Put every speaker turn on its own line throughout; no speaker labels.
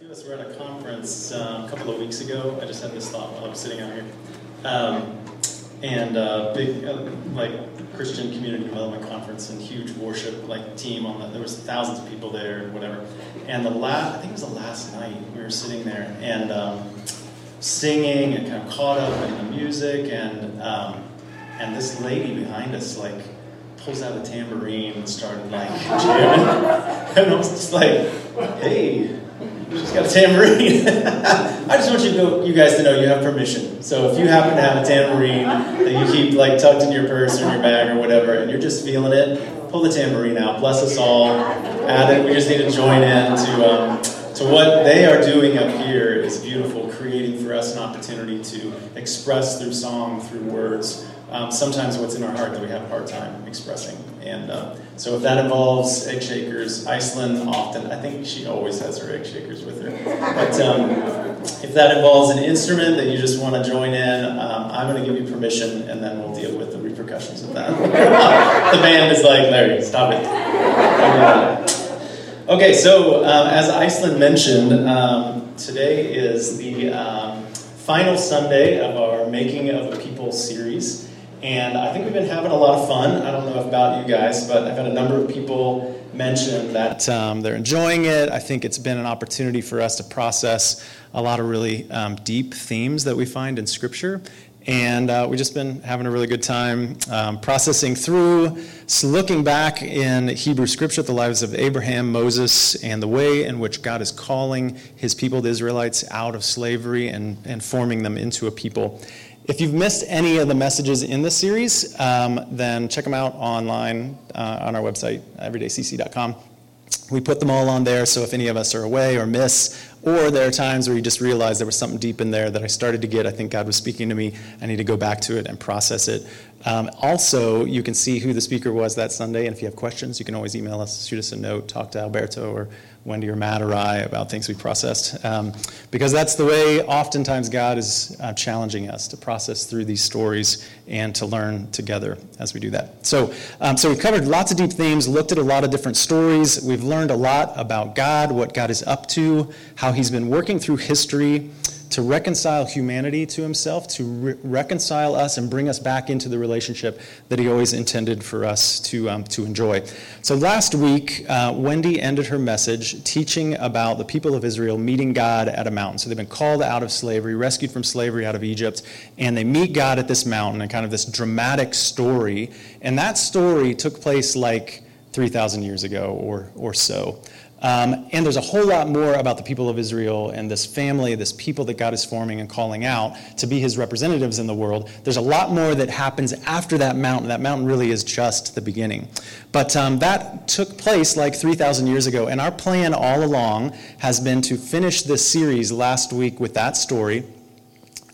few of us were at a conference um, a couple of weeks ago. I just had this thought while I was sitting out here. Um, and uh, big, uh, like, Christian community development conference and huge worship like team on the. There was thousands of people there whatever. And the last, I think it was the last night we were sitting there and um, singing and kind of caught up in the music and um, and this lady behind us like pulls out a tambourine and started like jamming. and I was just like, hey, she's got a tambourine. I just want you you guys to know you have permission. So if you happen to have a tambourine that you keep like tucked in your purse or in your bag or whatever, and you're just feeling it, pull the tambourine out. Bless us all. Add it. We just need to join in to. Um, to what they are doing up here is beautiful, creating for us an opportunity to express through song, through words, um, sometimes what's in our heart that we have a hard time expressing. And uh, so if that involves egg shakers, Iceland often, I think she always has her egg shakers with her. But um, if that involves an instrument that you just want to join in, um, I'm going to give you permission and then we'll deal with the repercussions of that. the band is like, Larry, stop it. Okay, so um, as Iceland mentioned, um, today is the um, final Sunday of our Making of a People series. And I think we've been having a lot of fun. I don't know about you guys, but I've had a number of people mention that um, they're enjoying it. I think it's been an opportunity for us to process a lot of really um, deep themes that we find in Scripture. And uh, we've just been having a really good time um, processing through, looking back in Hebrew Scripture at the lives of Abraham, Moses, and the way in which God is calling his people, the Israelites, out of slavery and, and forming them into a people. If you've missed any of the messages in this series, um, then check them out online uh, on our website, everydaycc.com. We put them all on there, so if any of us are away or miss, or there are times where you just realize there was something deep in there that I started to get, I think God was speaking to me, I need to go back to it and process it. Um, also, you can see who the speaker was that Sunday, and if you have questions, you can always email us, shoot us a note, talk to Alberto or Wendy or Matt or I about things we processed. Um, because that's the way oftentimes God is uh, challenging us to process through these stories and to learn together as we do that. So, um, so we've covered lots of deep themes, looked at a lot of different stories. We've learned a lot about God, what God is up to, how He's been working through history to reconcile humanity to himself, to re- reconcile us and bring us back into the relationship that he always intended for us to, um, to enjoy. So last week, uh, Wendy ended her message teaching about the people of Israel meeting God at a mountain. So they've been called out of slavery, rescued from slavery out of Egypt, and they meet God at this mountain and kind of this dramatic story. And that story took place like 3,000 years ago or, or so. Um, and there's a whole lot more about the people of Israel and this family, this people that God is forming and calling out to be his representatives in the world. There's a lot more that happens after that mountain. That mountain really is just the beginning. But um, that took place like 3,000 years ago. And our plan all along has been to finish this series last week with that story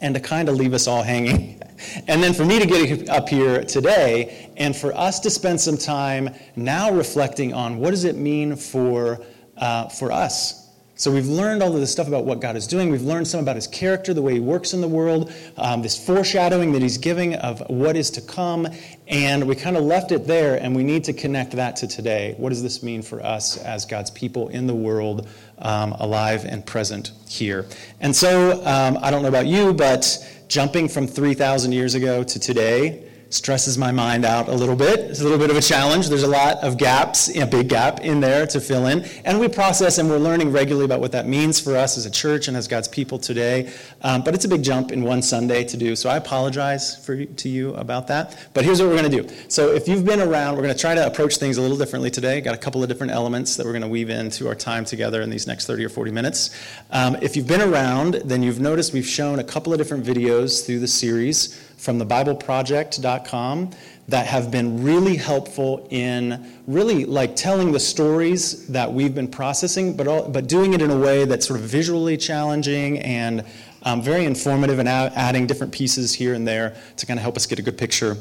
and to kind of leave us all hanging. And then for me to get up here today and for us to spend some time now reflecting on what does it mean for uh, for us. So we've learned all of this stuff about what God is doing. We've learned some about his character, the way he works in the world, um, this foreshadowing that he's giving of what is to come. And we kind of left it there, and we need to connect that to today. What does this mean for us as God's people in the world, um, alive and present here? And so um, I don't know about you, but jumping from 3,000 years ago to today, stresses my mind out a little bit. It's a little bit of a challenge. There's a lot of gaps, a big gap in there to fill in. And we process and we're learning regularly about what that means for us as a church and as God's people today. Um, but it's a big jump in one Sunday to do. So I apologize for, to you about that. But here's what we're going to do. So if you've been around, we're going to try to approach things a little differently today. Got a couple of different elements that we're going to weave into our time together in these next 30 or 40 minutes. Um, if you've been around, then you've noticed we've shown a couple of different videos through the series from thebibleproject.com that have been really helpful in really like telling the stories that we've been processing, but, all, but doing it in a way that's sort of visually challenging and um, very informative and adding different pieces here and there to kind of help us get a good picture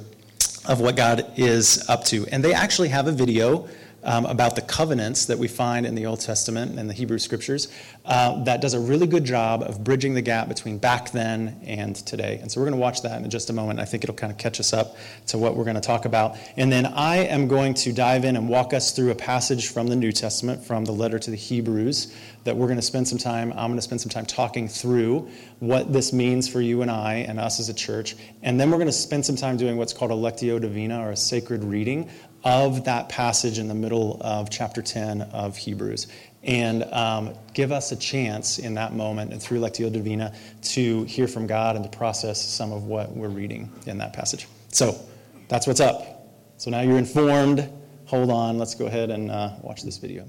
of what God is up to. And they actually have a video um, about the covenants that we find in the Old Testament and the Hebrew Scriptures uh, that does a really good job of bridging the gap between back then and today. And so we're going to watch that in just a moment. I think it'll kind of catch us up to what we're going to talk about. And then I am going to dive in and walk us through a passage from the New Testament, from the letter to the Hebrews, that we're going to spend some time, I'm going to spend some time talking through what this means for you and I and us as a church. And then we're going to spend some time doing what's called a Lectio Divina or a sacred reading of that passage in the middle of chapter 10 of Hebrews and um, give us a chance in that moment and through Lectio Divina to hear from God and to process some of what we're reading in that passage. So that's what's up. So now you're informed. Hold on, let's go ahead and uh, watch this video.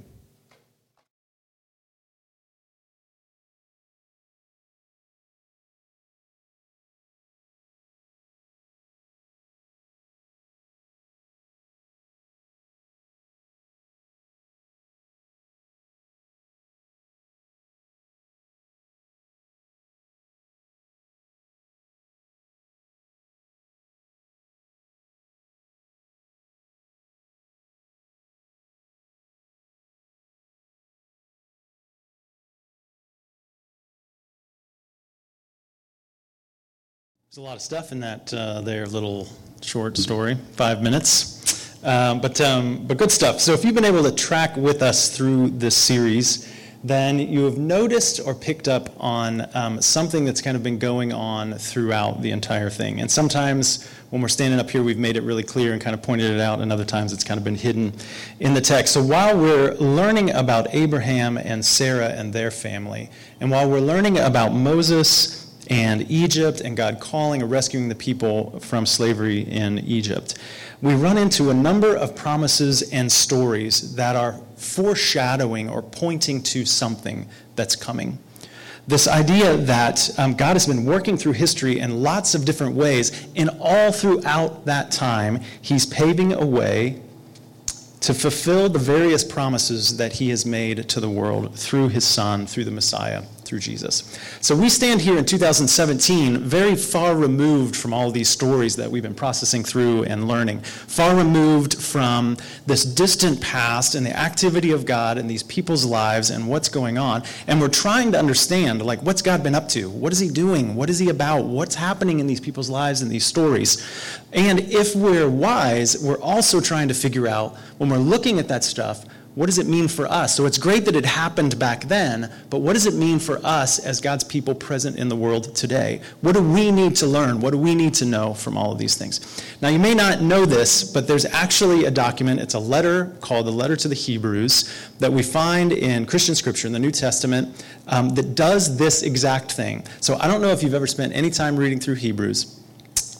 There's a lot of stuff in that uh, there little short story, five minutes, um, but um, but good stuff. So if you've been able to track with us through this series, then you have noticed or picked up on um, something that's kind of been going on throughout the entire thing. And sometimes when we're standing up here, we've made it really clear and kind of pointed it out, and other times it's kind of been hidden in the text. So while we're learning about Abraham and Sarah and their family, and while we're learning about Moses and Egypt and God calling and rescuing the people from slavery in Egypt. We run into a number of promises and stories that are foreshadowing or pointing to something that's coming. This idea that um, God has been working through history in lots of different ways, and all throughout that time, He's paving a way to fulfill the various promises that He has made to the world through His Son, through the Messiah through Jesus. So we stand here in 2017 very far removed from all these stories that we've been processing through and learning, far removed from this distant past and the activity of God in these people's lives and what's going on. And we're trying to understand, like, what's God been up to? What is He doing? What is He about? What's happening in these people's lives and these stories? And if we're wise, we're also trying to figure out, when we're looking at that stuff, what does it mean for us? So it's great that it happened back then, but what does it mean for us as God's people present in the world today? What do we need to learn? What do we need to know from all of these things? Now, you may not know this, but there's actually a document. It's a letter called the Letter to the Hebrews that we find in Christian scripture in the New Testament um, that does this exact thing. So I don't know if you've ever spent any time reading through Hebrews,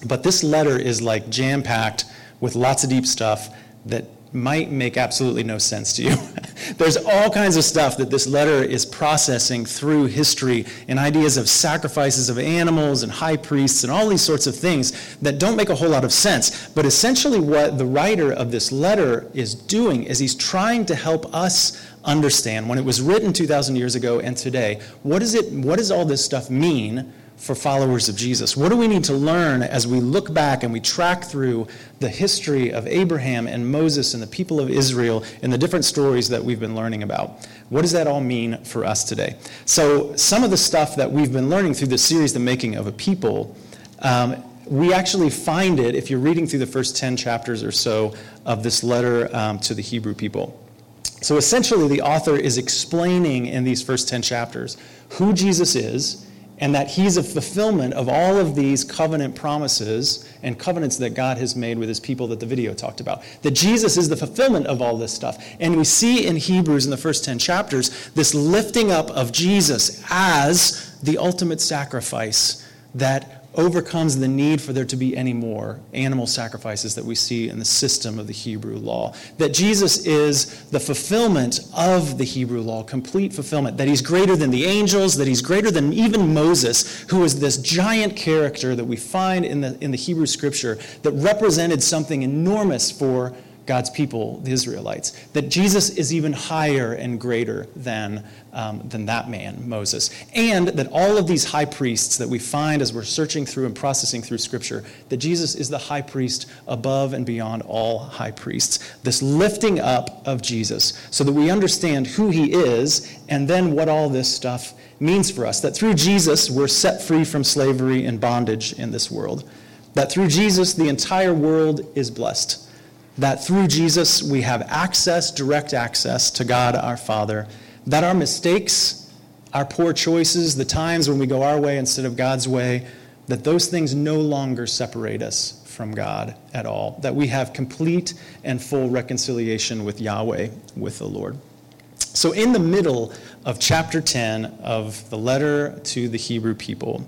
but this letter is like jam packed with lots of deep stuff that might make absolutely no sense to you. There's all kinds of stuff that this letter is processing through history and ideas of sacrifices of animals and high priests and all these sorts of things that don't make a whole lot of sense. But essentially, what the writer of this letter is doing is he's trying to help us understand when it was written 2,000 years ago and today, what, is it, what does all this stuff mean? For followers of Jesus? What do we need to learn as we look back and we track through the history of Abraham and Moses and the people of Israel and the different stories that we've been learning about? What does that all mean for us today? So, some of the stuff that we've been learning through this series, The Making of a People, um, we actually find it if you're reading through the first 10 chapters or so of this letter um, to the Hebrew people. So, essentially, the author is explaining in these first 10 chapters who Jesus is and that he's a fulfillment of all of these covenant promises and covenants that God has made with his people that the video talked about. That Jesus is the fulfillment of all this stuff. And we see in Hebrews in the first 10 chapters this lifting up of Jesus as the ultimate sacrifice that overcomes the need for there to be any more animal sacrifices that we see in the system of the Hebrew law. That Jesus is the fulfillment of the Hebrew law, complete fulfillment. That he's greater than the angels, that he's greater than even Moses, who is this giant character that we find in the, in the Hebrew scripture that represented something enormous for God's people, the Israelites. That Jesus is even higher and greater than, um, than that man, Moses. And that all of these high priests that we find as we're searching through and processing through Scripture, that Jesus is the high priest above and beyond all high priests. This lifting up of Jesus so that we understand who he is and then what all this stuff means for us. That through Jesus, we're set free from slavery and bondage in this world. That through Jesus, the entire world is blessed that through Jesus we have access, direct access to God our Father, that our mistakes, our poor choices, the times when we go our way instead of God's way, that those things no longer separate us from God at all, that we have complete and full reconciliation with Yahweh, with the Lord. So, in the middle of chapter 10 of the letter to the Hebrew people,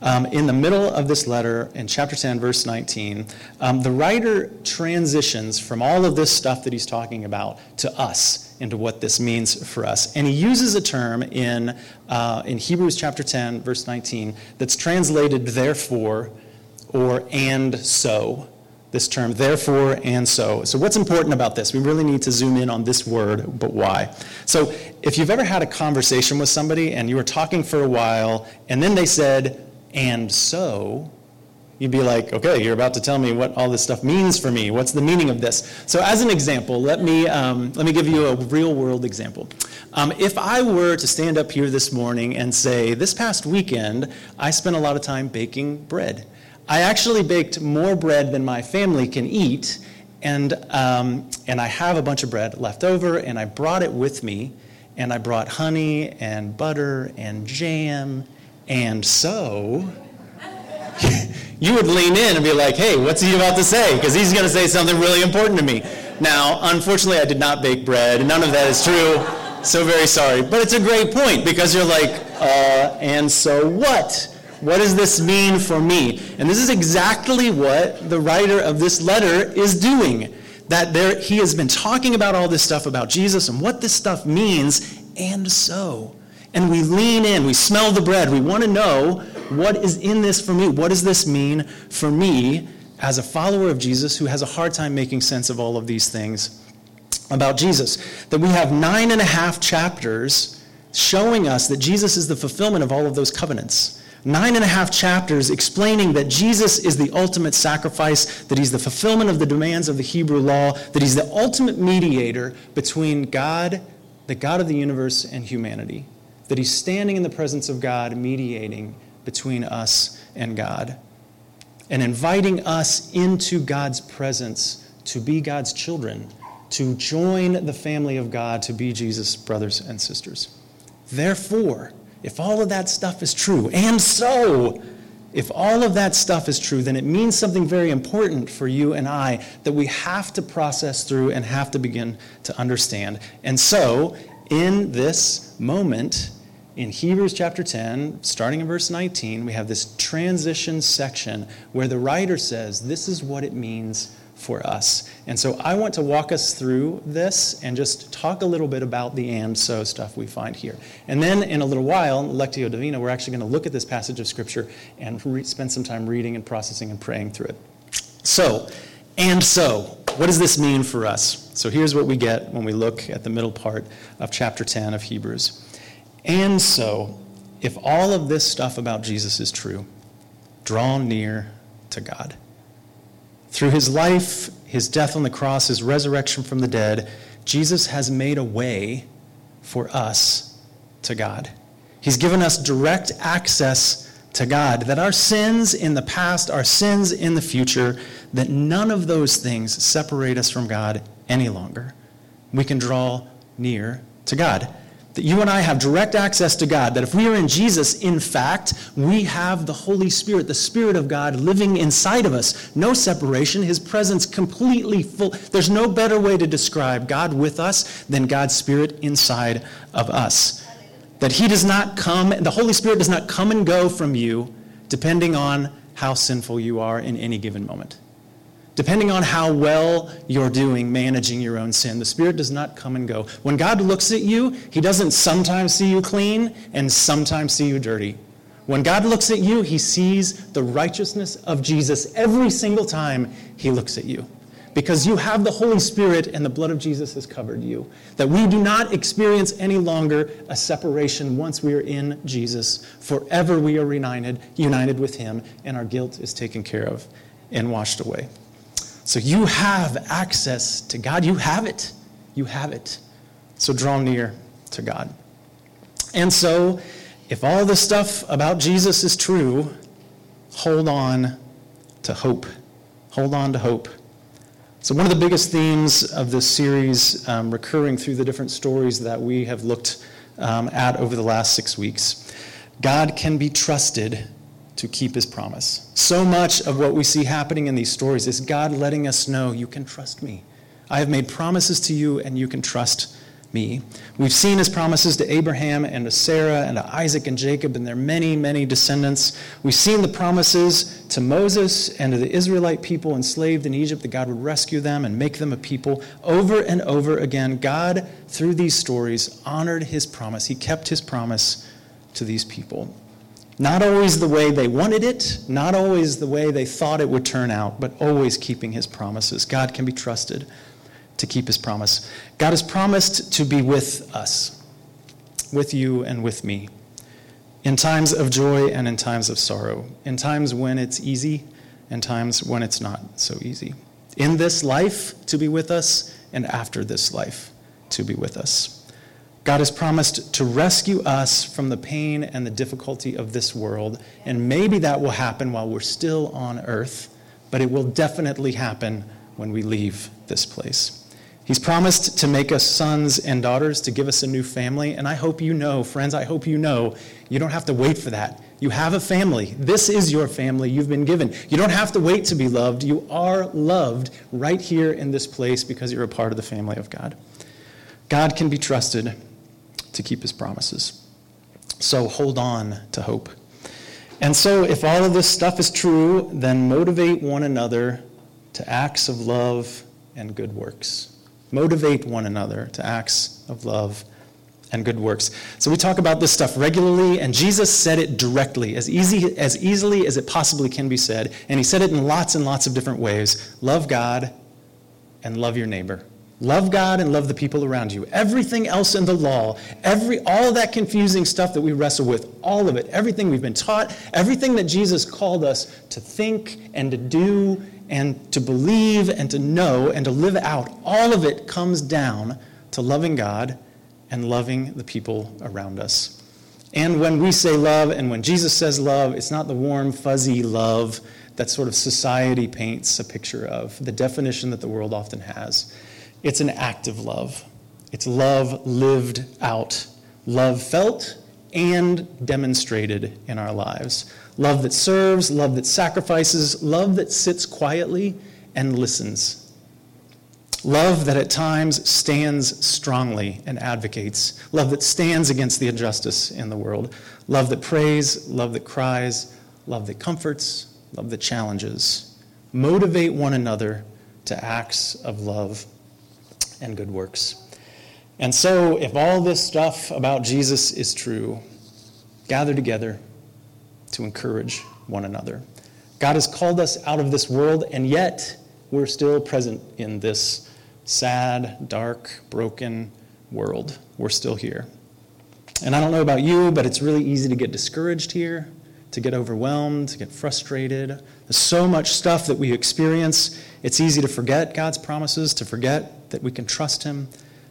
um, in the middle of this letter, in chapter 10, verse 19, um, the writer transitions from all of this stuff that he's talking about to us, into what this means for us. And he uses a term in, uh, in Hebrews chapter 10, verse 19, that's translated therefore or and so. This term, therefore and so. So, what's important about this? We really need to zoom in on this word, but why? So, if you've ever had a conversation with somebody and you were talking for a while, and then they said, and so, you'd be like, okay, you're about to tell me what all this stuff means for me. What's the meaning of this? So, as an example, let me, um, let me give you a real world example. Um, if I were to stand up here this morning and say, this past weekend, I spent a lot of time baking bread. I actually baked more bread than my family can eat, and, um, and I have a bunch of bread left over, and I brought it with me, and I brought honey and butter and jam and so, you would lean in and be like, hey, what's he about to say? Because he's going to say something really important to me. Now, unfortunately, I did not bake bread. and None of that is true. So very sorry. But it's a great point because you're like, uh, and so what? What does this mean for me? And this is exactly what the writer of this letter is doing. That there, he has been talking about all this stuff about Jesus and what this stuff means, and so and we lean in, we smell the bread, we want to know what is in this for me? What does this mean for me as a follower of Jesus who has a hard time making sense of all of these things about Jesus? That we have nine and a half chapters showing us that Jesus is the fulfillment of all of those covenants. Nine and a half chapters explaining that Jesus is the ultimate sacrifice, that he's the fulfillment of the demands of the Hebrew law, that he's the ultimate mediator between God, the God of the universe, and humanity that he's standing in the presence of God, mediating between us and God, and inviting us into God's presence to be God's children, to join the family of God, to be Jesus' brothers and sisters. Therefore, if all of that stuff is true, and so, if all of that stuff is true, then it means something very important for you and I that we have to process through and have to begin to understand. And so, in this moment, in Hebrews chapter 10, starting in verse 19, we have this transition section where the writer says, This is what it means for us. And so I want to walk us through this and just talk a little bit about the and so stuff we find here. And then in a little while, Lectio Divina, we're actually going to look at this passage of Scripture and re- spend some time reading and processing and praying through it. So, and so, what does this mean for us? So here's what we get when we look at the middle part of chapter 10 of Hebrews. And so, if all of this stuff about Jesus is true, draw near to God. Through his life, his death on the cross, his resurrection from the dead, Jesus has made a way for us to God. He's given us direct access to God, that our sins in the past, our sins in the future, that none of those things separate us from God any longer. We can draw near to God that you and I have direct access to God, that if we are in Jesus, in fact, we have the Holy Spirit, the Spirit of God living inside of us. No separation, His presence completely full. There's no better way to describe God with us than God's Spirit inside of us. That He does not come, the Holy Spirit does not come and go from you depending on how sinful you are in any given moment depending on how well you're doing managing your own sin. The Spirit does not come and go. When God looks at you, He doesn't sometimes see you clean and sometimes see you dirty. When God looks at you, He sees the righteousness of Jesus every single time He looks at you. because you have the Holy Spirit and the blood of Jesus has covered you. That we do not experience any longer a separation once we are in Jesus. Forever we are united, united with Him, and our guilt is taken care of and washed away. So you have access to God. You have it. You have it. So draw near to God. And so, if all the stuff about Jesus is true, hold on to hope. Hold on to hope. So, one of the biggest themes of this series, um, recurring through the different stories that we have looked um, at over the last six weeks, God can be trusted to keep his promise. So much of what we see happening in these stories is God letting us know, you can trust me. I have made promises to you, and you can trust me. We've seen his promises to Abraham and to Sarah and to Isaac and Jacob and their many, many descendants. We've seen the promises to Moses and to the Israelite people enslaved in Egypt that God would rescue them and make them a people. Over and over again, God, through these stories, honored his promise. He kept his promise to these people. Not always the way they wanted it, not always the way they thought it would turn out, but always keeping his promises. God can be trusted to keep his promise. God has promised to be with us, with you and with me, in times of joy and in times of sorrow, in times when it's easy and times when it's not so easy. In this life, to be with us, and after this life, to be with us. God has promised to rescue us from the pain and the difficulty of this world, and maybe that will happen while we're still on earth, but it will definitely happen when we leave this place. He's promised to make us sons and daughters, to give us a new family. And I hope you know, friends, I hope you know, you don't have to wait for that. You have a family. This is your family you've been given. You don't have to wait to be loved. You are loved right here in this place because you're a part of the family of God. God can be trusted to keep his promises. So hold on to hope. And so, if all of this stuff is true, then motivate one another to acts of love and good works. Motivate one another to acts of love and good works. So we talk about this stuff regularly, and Jesus said it directly, as easy as easily as it possibly can be said, and he said it in lots and lots of different ways. Love God and love your neighbor. Love God and love the people around you. Everything else in the law, every all that confusing stuff that we wrestle with, all of it, everything we've been taught, everything that Jesus called us to think and to do and to believe and to know and to live out, all of it comes down to loving God and loving the people around us. And when we say love and when Jesus says love, it's not the warm, fuzzy love that sort of society paints a picture of, the definition that the world often has. It's an active love. It's love lived out, love felt and demonstrated in our lives. Love that serves, love that sacrifices, love that sits quietly and listens. Love that at times stands strongly and advocates. Love that stands against the injustice in the world. Love that prays, love that cries, love that comforts, love that challenges. Motivate one another to acts of love and good works. And so, if all this stuff about Jesus is true, gather together to encourage one another. God has called us out of this world, and yet we're still present in this sad, dark, broken world. We're still here. And I don't know about you, but it's really easy to get discouraged here, to get overwhelmed, to get frustrated. There's so much stuff that we experience. It's easy to forget God's promises, to forget that we can trust Him,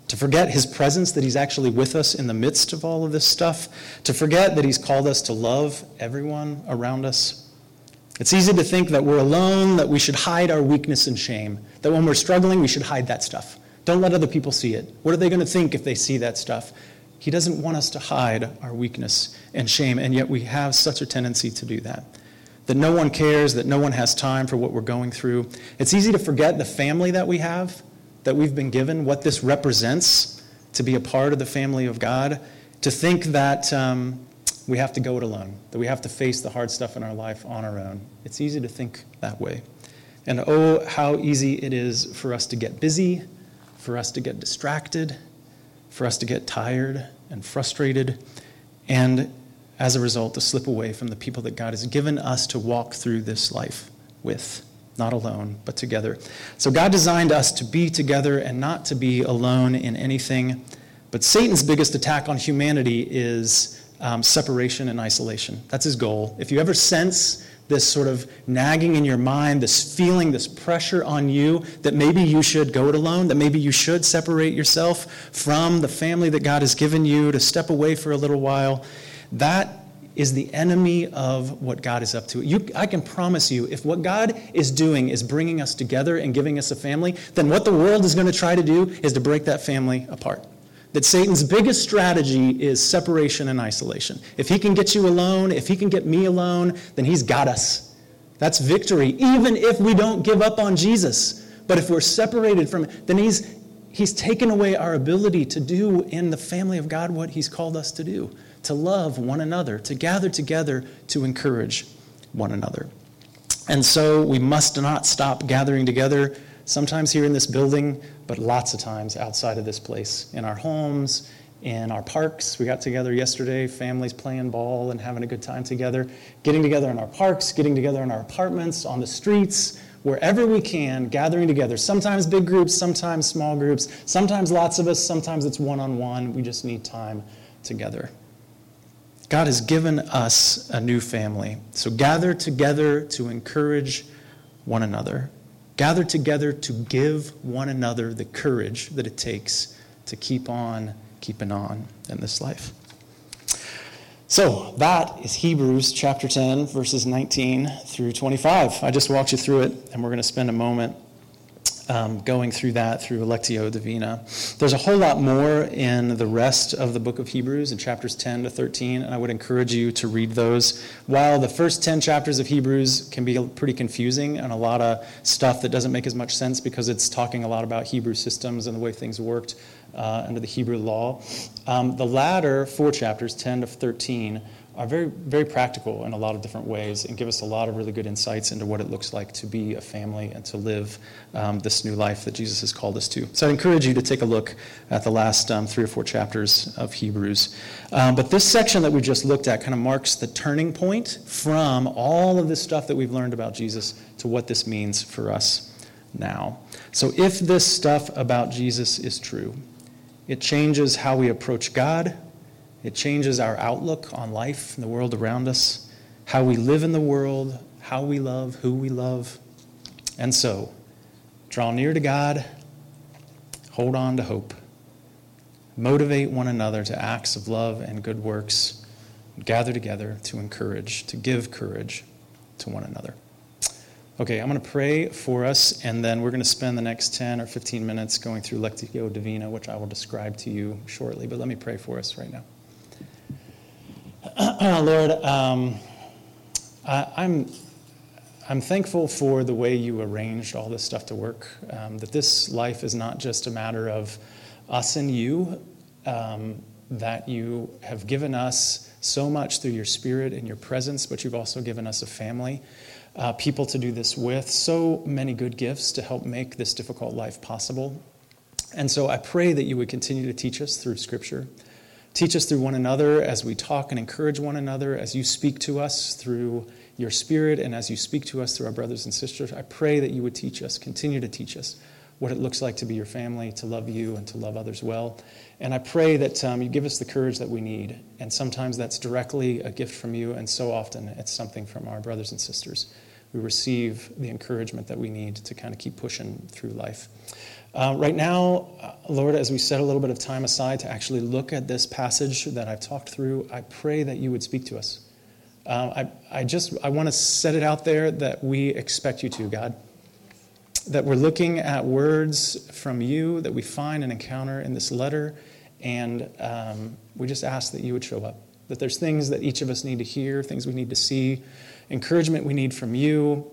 to forget his presence, that he's actually with us in the midst of all of this stuff, to forget that he's called us to love everyone around us. It's easy to think that we're alone, that we should hide our weakness and shame, that when we're struggling, we should hide that stuff. Don't let other people see it. What are they going to think if they see that stuff? He doesn't want us to hide our weakness and shame, and yet we have such a tendency to do that. That no one cares, that no one has time for what we're going through. It's easy to forget the family that we have, that we've been given, what this represents to be a part of the family of God, to think that um, we have to go it alone, that we have to face the hard stuff in our life on our own. It's easy to think that way. And oh, how easy it is for us to get busy, for us to get distracted, for us to get tired and frustrated, and as a result, to slip away from the people that God has given us to walk through this life with. Not alone, but together. So God designed us to be together and not to be alone in anything. But Satan's biggest attack on humanity is um, separation and isolation. That's his goal. If you ever sense this sort of nagging in your mind, this feeling, this pressure on you that maybe you should go it alone, that maybe you should separate yourself from the family that God has given you, to step away for a little while, that is the enemy of what God is up to. You, I can promise you, if what God is doing is bringing us together and giving us a family, then what the world is going to try to do is to break that family apart. That Satan's biggest strategy is separation and isolation. If he can get you alone, if he can get me alone, then he's got us. That's victory, even if we don't give up on Jesus. But if we're separated from it, then he's, he's taken away our ability to do in the family of God what he's called us to do to love one another, to gather together to encourage one another. And so we must not stop gathering together, sometimes here in this building, but lots of times outside of this place, in our homes, in our parks. We got together yesterday, families playing ball and having a good time together, getting together in our parks, getting together in our apartments, on the streets, wherever we can, gathering together. Sometimes big groups, sometimes small groups, sometimes lots of us, sometimes it's one on one. We just need time together. God has given us a new family. So gather together to encourage one another. Gather together to give one another the courage that it takes to keep on keeping on in this life. So that is Hebrews chapter 10, verses 19 through 25. I just walked you through it, and we're going to spend a moment um, going through that through Lectio Divina. There's a whole lot more in the rest of the book of Hebrews in chapters 10 to 13, and I would encourage you to read those. While the first 10 chapters of Hebrews can be pretty confusing and a lot of stuff that doesn't make as much sense because it's talking a lot about Hebrew systems and the way things worked uh, under the Hebrew law, um, the latter four chapters, 10 to 13, are very, very practical in a lot of different ways and give us a lot of really good insights into what it looks like to be a family and to live um, this new life that Jesus has called us to. So I encourage you to take a look at the last um, three or four chapters of Hebrews. Um, but this section that we just looked at kind of marks the turning point from all of this stuff that we've learned about Jesus to what this means for us now. So if this stuff about Jesus is true, it changes how we approach God it changes our outlook on life and the world around us, how we live in the world, how we love, who we love. And so, draw near to God, hold on to hope, motivate one another to acts of love and good works, gather together to encourage, to give courage to one another. Okay, I'm going to pray for us, and then we're going to spend the next 10 or 15 minutes going through Lectio Divina, which I will describe to you shortly. But let me pray for us right now. Lord, um, I, I'm, I'm thankful for the way you arranged all this stuff to work, um, that this life is not just a matter of us and you, um, that you have given us so much through your spirit and your presence, but you've also given us a family, uh, people to do this with, so many good gifts to help make this difficult life possible. And so I pray that you would continue to teach us through Scripture. Teach us through one another as we talk and encourage one another, as you speak to us through your Spirit, and as you speak to us through our brothers and sisters. I pray that you would teach us, continue to teach us what it looks like to be your family, to love you, and to love others well. And I pray that um, you give us the courage that we need. And sometimes that's directly a gift from you, and so often it's something from our brothers and sisters. We receive the encouragement that we need to kind of keep pushing through life. Uh, right now, uh, Lord, as we set a little bit of time aside to actually look at this passage that I've talked through, I pray that you would speak to us. Um, I, I just I want to set it out there that we expect you to, God. That we're looking at words from you that we find and encounter in this letter, and um, we just ask that you would show up. That there's things that each of us need to hear, things we need to see, encouragement we need from you,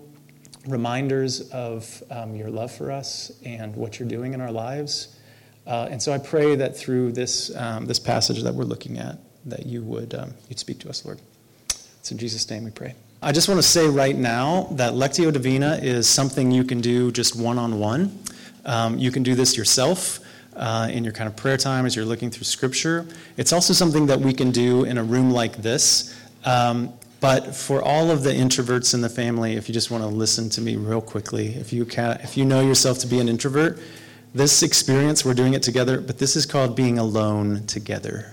reminders of um, your love for us and what you're doing in our lives. Uh, and so I pray that through this, um, this passage that we're looking at, that you would um, you'd speak to us, Lord. It's in Jesus' name we pray. I just want to say right now that Lectio Divina is something you can do just one on one. You can do this yourself. Uh, in your kind of prayer time as you're looking through scripture. It's also something that we can do in a room like this. Um, But for all of the introverts in the family, if you just want to listen to me real quickly, if you, can, if you know yourself to be an introvert, this experience, we're doing it together, but this is called being alone together.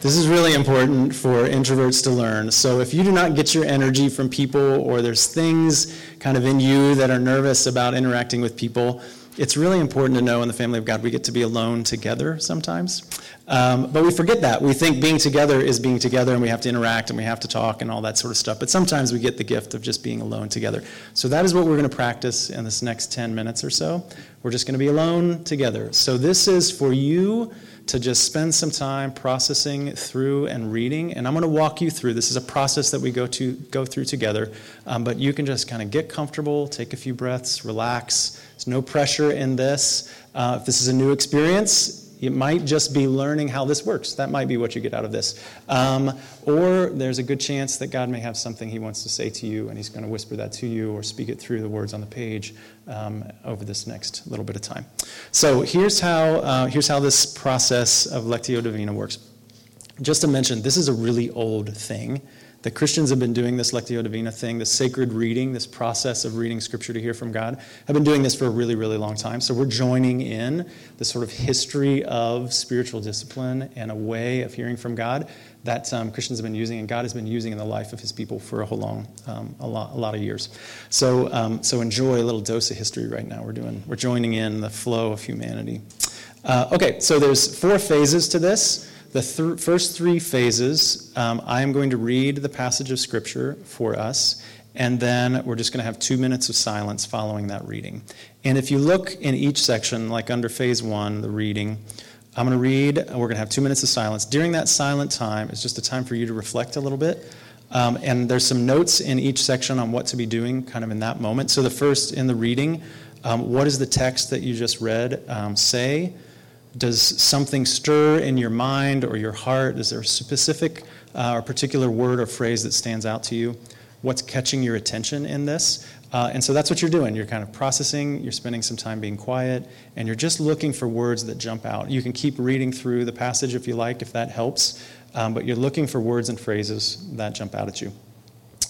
This is really important for introverts to learn. So if you do not get your energy from people or there's things kind of in you that are nervous about interacting with people, it's really important to know in the family of God we get to be alone together sometimes. Um, but we forget that. We think being together is being together and we have to interact and we have to talk and all that sort of stuff. But sometimes we get the gift of just being alone together. So that is what we're going to practice in this next 10 minutes or so. We're just going to be alone together. So this is for you to just spend some time processing through and reading. And I'm going to walk you through. This is a process that we go to go through together. Um, but you can just kind of get comfortable, take a few breaths, relax. There's no pressure in this. Uh, if this is a new experience, it might just be learning how this works. That might be what you get out of this. Um, or there's a good chance that God may have something He wants to say to you, and He's going to whisper that to you or speak it through the words on the page um, over this next little bit of time. So here's how, uh, here's how this process of Lectio Divina works. Just to mention, this is a really old thing. The Christians have been doing this Lectio Divina thing, this sacred reading, this process of reading Scripture to hear from God, have been doing this for a really, really long time. So we're joining in the sort of history of spiritual discipline and a way of hearing from God that um, Christians have been using and God has been using in the life of His people for a whole long, um, a, lot, a lot of years. So, um, so enjoy a little dose of history right now. We're doing, we're joining in the flow of humanity. Uh, okay, so there's four phases to this. The th- first three phases, um, I am going to read the passage of Scripture for us, and then we're just going to have two minutes of silence following that reading. And if you look in each section, like under phase one, the reading, I'm going to read, we're going to have two minutes of silence. During that silent time, it's just a time for you to reflect a little bit. Um, and there's some notes in each section on what to be doing kind of in that moment. So the first in the reading, um, what does the text that you just read um, say? Does something stir in your mind or your heart? Is there a specific uh, or particular word or phrase that stands out to you? What's catching your attention in this? Uh, and so that's what you're doing. You're kind of processing, you're spending some time being quiet, and you're just looking for words that jump out. You can keep reading through the passage if you like, if that helps, um, but you're looking for words and phrases that jump out at you.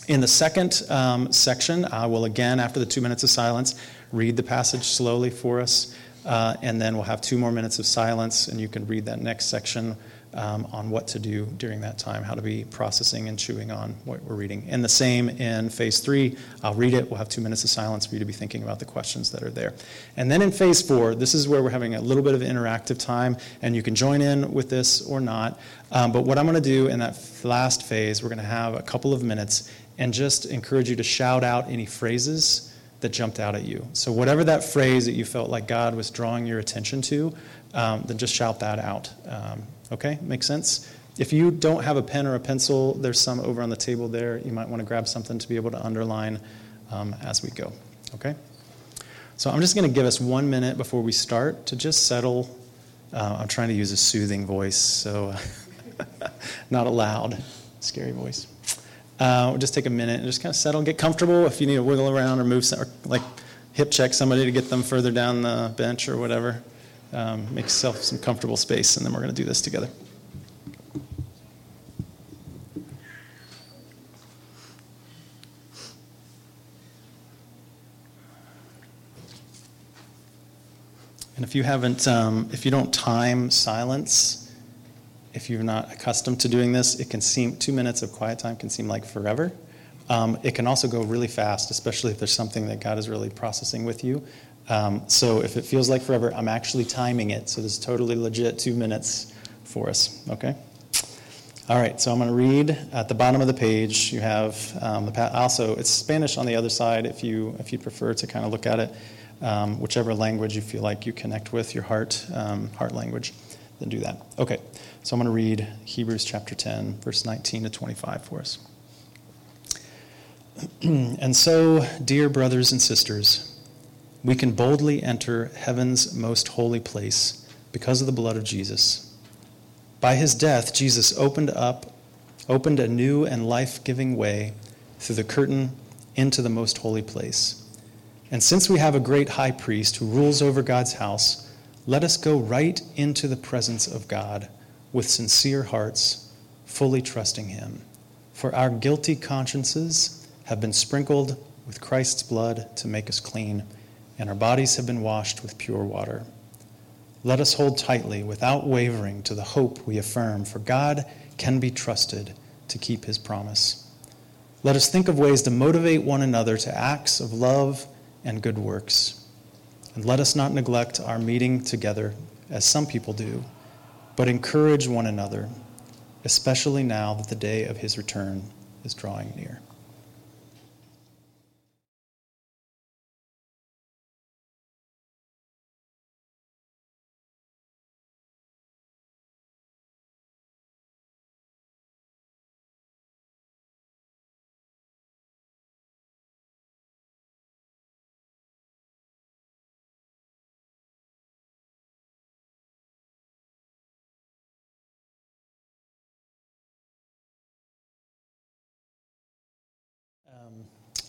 In the second um, section, I will again, after the two minutes of silence, read the passage slowly for us. Uh, and then we'll have two more minutes of silence, and you can read that next section um, on what to do during that time, how to be processing and chewing on what we're reading. And the same in phase three. I'll read it. We'll have two minutes of silence for you to be thinking about the questions that are there. And then in phase four, this is where we're having a little bit of interactive time, and you can join in with this or not. Um, but what I'm going to do in that last phase, we're going to have a couple of minutes and just encourage you to shout out any phrases that jumped out at you. So, whatever that phrase that you felt like God was drawing your attention to, um, then just shout that out. Um, okay, makes sense? If you don't have a pen or a pencil, there's some over on the table there. You might want to grab something to be able to underline um, as we go. Okay? So, I'm just going to give us one minute before we start to just settle. Uh, I'm trying to use a soothing voice, so not a loud, scary voice. Uh, just take a minute and just kind of settle, get comfortable. If you need to wiggle around or move, or like hip check somebody to get them further down the bench or whatever, um, make yourself some comfortable space, and then we're going to do this together. And if you haven't, um, if you don't time silence, if you're not accustomed to doing this, it can seem two minutes of quiet time can seem like forever. Um, it can also go really fast, especially if there's something that God is really processing with you. Um, so if it feels like forever, I'm actually timing it. So this is totally legit two minutes for us. Okay. All right. So I'm going to read at the bottom of the page. You have um, the pa- also it's Spanish on the other side if you if you prefer to kind of look at it, um, whichever language you feel like you connect with your heart um, heart language, then do that. Okay. So I'm going to read Hebrews chapter 10, verse 19 to 25 for us. and so, dear brothers and sisters, we can boldly enter heaven's most holy place because of the blood of Jesus. By his death, Jesus opened up, opened a new and life-giving way through the curtain into the most holy place. And since we have a great high priest who rules over God's house, let us go right into the presence of God with sincere hearts, fully trusting Him. For our guilty consciences have been sprinkled with Christ's blood to make us clean, and our bodies have been washed with pure water. Let us hold tightly, without wavering, to the hope we affirm, for God can be trusted to keep his promise. Let us think of ways to motivate one another to acts of love and good works. And let us not neglect our meeting together, as some people do, but encourage one another, especially now that the day of his return is drawing near.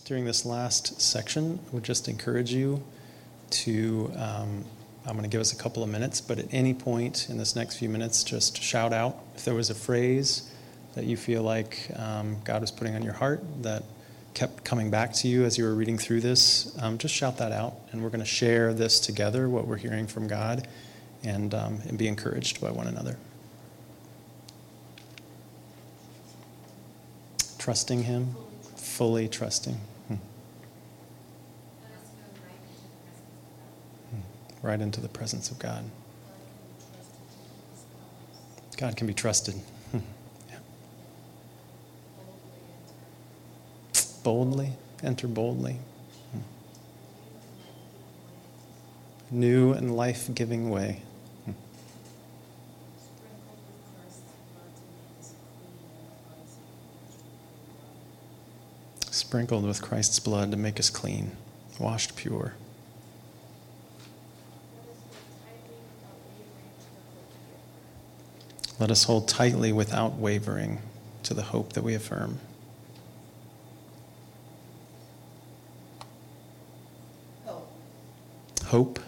During this last section, I would just encourage you to. Um, I'm going to give us a couple of minutes, but at any point in this next few minutes, just shout out if there was a phrase that you feel like um, God was putting on your heart that kept coming back to you as you were reading through this. Um, just shout that out, and we're going to share this together, what we're hearing from God, and, um, and be encouraged by one another. Trusting Him fully trusting. Hmm. Hmm. Right into the presence of God. God can be trusted. Hmm. Yeah. Boldly, enter boldly. New and life giving way. sprinkled with Christ's blood to make us clean, washed pure. Let us hold tightly without wavering to the hope that we affirm.
Hope.
Hope.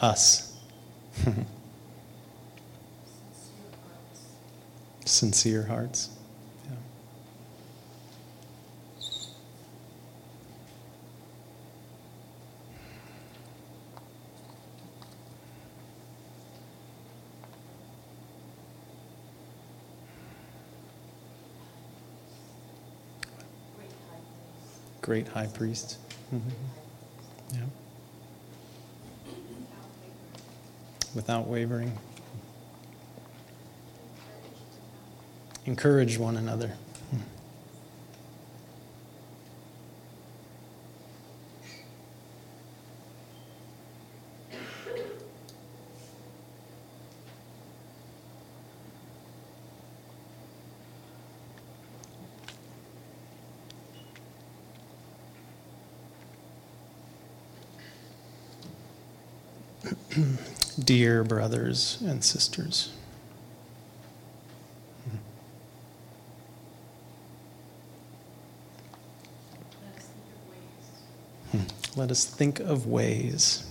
Us. Us. sincere hearts. Yeah. Great high priest. Mm-hmm. Yeah. Without wavering. encourage one another. Dear brothers and sisters. Hmm. Let us think of ways.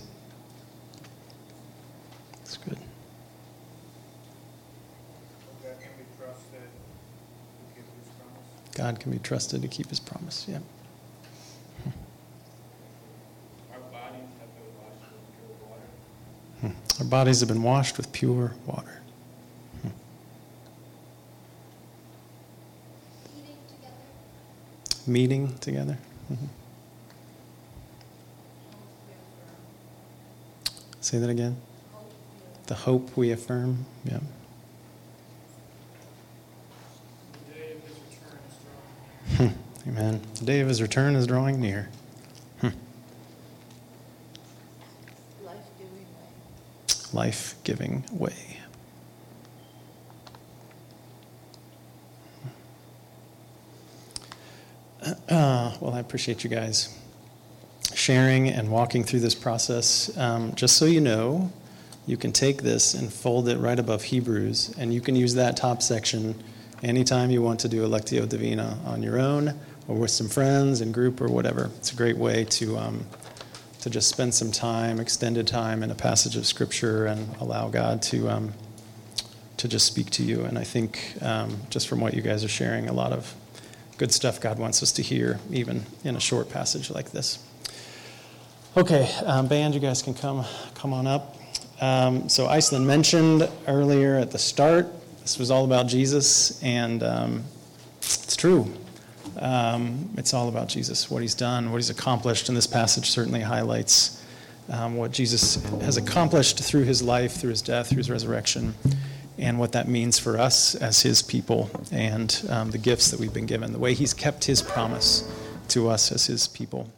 That's good. God can be trusted to keep his promise. Yeah.
Our bodies have been washed with pure water.
Hmm. Our bodies have been washed with pure water.
Hmm.
Meeting together. Mm-hmm. Say that again. The hope we affirm. Yeah. Hmm. Amen. The day of his return is drawing near.
Hmm. Life giving way.
Life giving way. Uh, well, I appreciate you guys sharing and walking through this process. Um, just so you know, you can take this and fold it right above Hebrews, and you can use that top section anytime you want to do a Lectio Divina on your own or with some friends in group or whatever. It's a great way to, um, to just spend some time, extended time in a passage of Scripture and allow God to, um, to just speak to you. And I think um, just from what you guys are sharing, a lot of good stuff God wants us to hear, even in a short passage like this. Okay, um, band, you guys can come, come on up. Um, so Iceland mentioned earlier at the start, this was all about Jesus, and um, it's true. Um, it's all about Jesus, what he's done, what he's accomplished, and this passage certainly highlights um, what Jesus has accomplished through his life, through his death, through his resurrection, and what that means for us as his people, and um, the gifts that we've been given, the way he's kept his promise to us as his people.